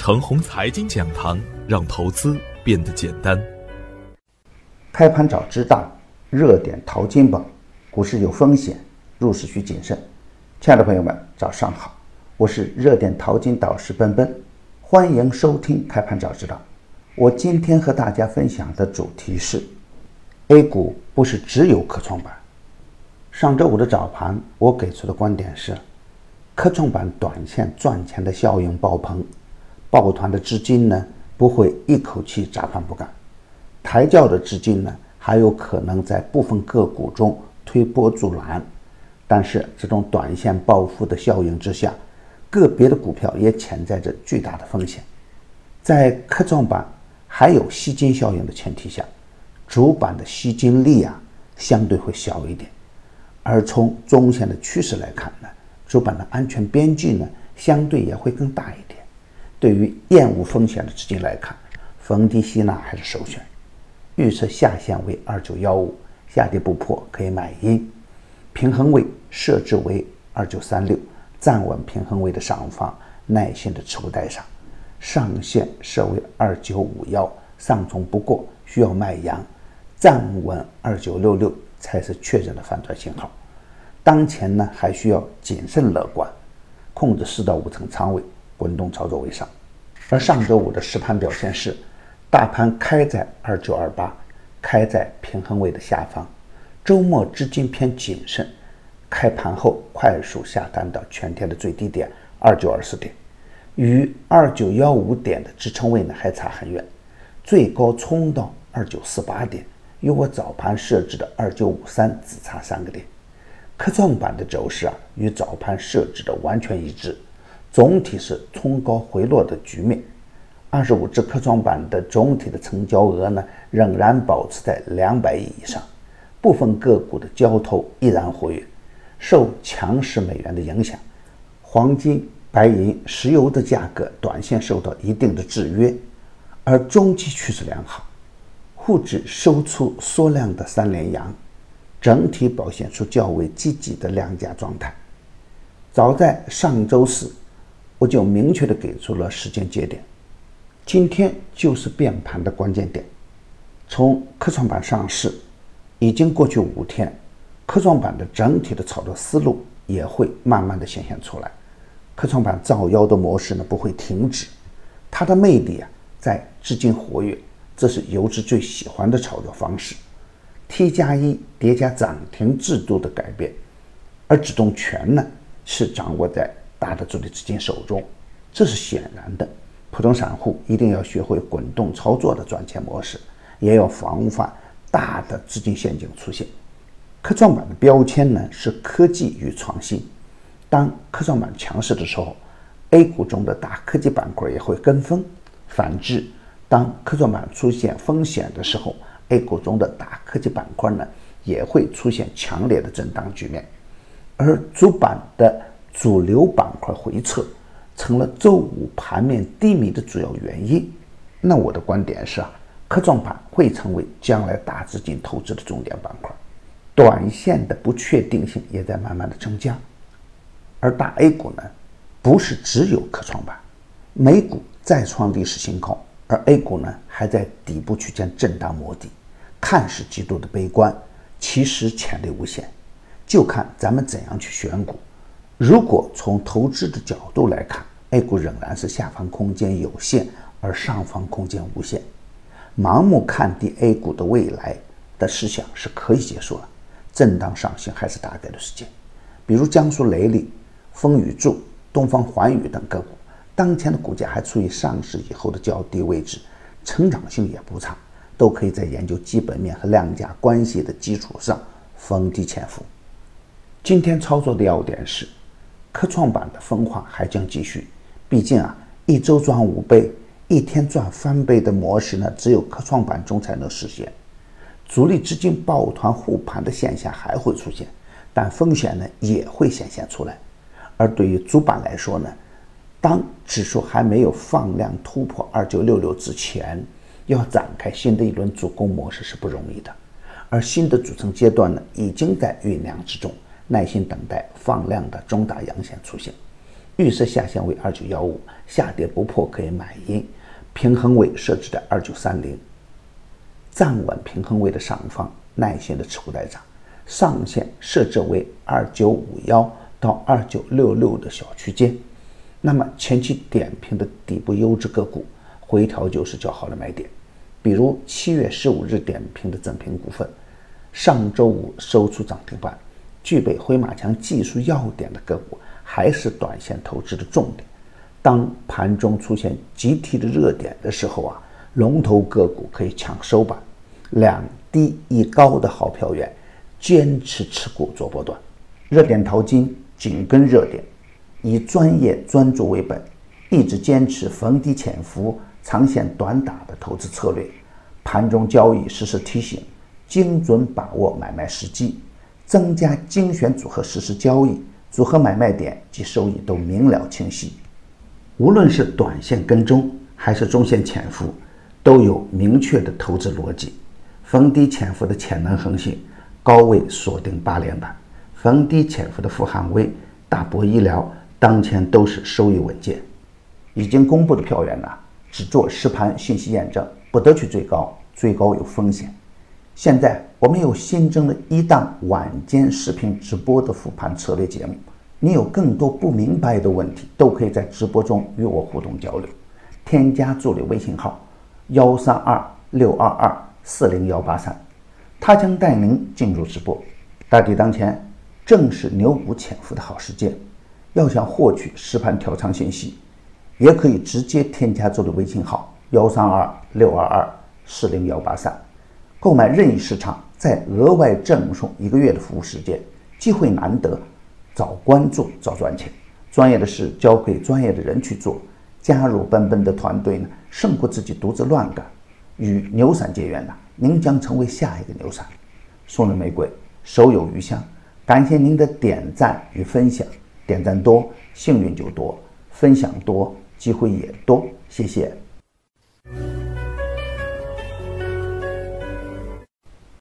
程红财经讲堂，让投资变得简单。开盘早知道，热点淘金宝，股市有风险，入市需谨慎。亲爱的朋友们，早上好，我是热点淘金导师奔奔，欢迎收听开盘早知道。我今天和大家分享的主题是：A 股不是只有科创板。上周五的早盘，我给出的观点是。科创板短线赚钱的效应爆棚，抱团的资金呢不会一口气砸盘不干，抬轿的资金呢还有可能在部分个股中推波助澜，但是这种短线暴富的效应之下，个别的股票也潜在着巨大的风险。在科创板还有吸金效应的前提下，主板的吸金力啊相对会小一点，而从中线的趋势来看呢。主板的安全边际呢，相对也会更大一点。对于厌恶风险的资金来看，逢低吸纳还是首选。预测下限为二九幺五，下跌不破可以买阴。平衡位设置为二九三六，站稳平衡位的上方，耐心的持股待上。上限设为二九五幺，上冲不过需要卖阳，站稳二九六六才是确认的反转信号。当前呢，还需要谨慎乐观，控制四到五成仓位，滚动操作为上。而上周五的实盘表现是，大盘开在二九二八，开在平衡位的下方。周末资金偏谨慎，开盘后快速下单到全天的最低点二九二四点，与二九幺五点的支撑位呢还差很远，最高冲到二九四八点，与我早盘设置的二九五三只差三个点。科创板的走势啊，与早盘设置的完全一致，总体是冲高回落的局面。二十五只科创板的总体的成交额呢，仍然保持在两百亿以上，部分个股的交投依然活跃。受强势美元的影响，黄金、白银、石油的价格短线受到一定的制约，而中期趋势良好，沪指收出缩量的三连阳。整体表现出较为积极的量价状态。早在上周四，我就明确的给出了时间节点，今天就是变盘的关键点。从科创板上市已经过去五天，科创板的整体的炒作思路也会慢慢的显现出来。科创板造妖的模式呢不会停止，它的魅力啊在资金活跃，这是游资最喜欢的炒作方式。T 加一叠加涨停制度的改变，而主动权呢是掌握在大的主力资金手中，这是显然的。普通散户一定要学会滚动操作的赚钱模式，也要防范大的资金陷阱出现。科创板的标签呢是科技与创新，当科创板强势的时候，A 股中的大科技板块也会跟风；反之，当科创板出现风险的时候，A 股中的大科技板块呢，也会出现强烈的震荡局面，而主板的主流板块回撤，成了周五盘面低迷的主要原因。那我的观点是啊，科创板会成为将来大资金投资的重点板块，短线的不确定性也在慢慢的增加。而大 A 股呢，不是只有科创板，美股再创历史新高，而 A 股呢还在底部区间震荡摸底。看似极度的悲观，其实潜力无限，就看咱们怎样去选股。如果从投资的角度来看，A 股仍然是下方空间有限，而上方空间无限。盲目看低 A 股的未来的思想是可以结束了，震荡上行还是大概率事件。比如江苏雷利、风雨柱、东方环宇等个股，当前的股价还处于上市以后的较低位置，成长性也不差。都可以在研究基本面和量价关系的基础上逢低潜伏。今天操作的要点是，科创板的分化还将继续。毕竟啊，一周赚五倍、一天赚翻倍的模式呢，只有科创板中才能实现。主力资金抱团护盘的现象还会出现，但风险呢也会显现出来。而对于主板来说呢，当指数还没有放量突破二九六六之前。要展开新的一轮主攻模式是不容易的，而新的组成阶段呢，已经在酝酿之中，耐心等待放量的中大阳线出现。预设下限为二九幺五，下跌不破可以买阴，平衡位设置在二九三零，站稳平衡位的上方，耐心的持股待涨，上限设置为二九五幺到二九六六的小区间。那么前期点评的底部优质个股，回调就是较好的买点。比如七月十五日点评的正平股份，上周五收出涨停板，具备回马枪技术要点的个股，还是短线投资的重点。当盘中出现集体的热点的时候啊，龙头个股可以抢收板，两低一高的好票源，坚持持股做波段，热点淘金紧跟热点。以专业专注为本，一直坚持逢低潜伏、长线短打的投资策略。盘中交易实时提醒，精准把握买卖时机，增加精选组合实时交易，组合买卖点及收益都明了清晰。无论是短线跟踪还是中线潜伏，都有明确的投资逻辑。逢低潜伏的潜能恒信，高位锁定八连板；逢低潜伏的富汉威、大博医疗。当前都是收益稳健，已经公布的票源呢，只做实盘信息验证，不得去追高，追高有风险。现在我们有新增的一档晚间视频直播的复盘策略节目，你有更多不明白的问题，都可以在直播中与我互动交流。添加助理微信号幺三二六二二四零幺八三，他将带您进入直播。大敌当前，正是牛股潜伏的好时间。要想获取实盘调仓信息，也可以直接添加助理微信号幺三二六二二四零幺八三，购买任意市场，再额外赠送一个月的服务时间，机会难得，早关注早赚钱。专业的事交给专业的人去做，加入奔奔的团队呢，胜过自己独自乱干。与牛散结缘呢，您将成为下一个牛散。送人玫瑰，手有余香。感谢您的点赞与分享。点赞多，幸运就多；分享多，机会也多。谢谢。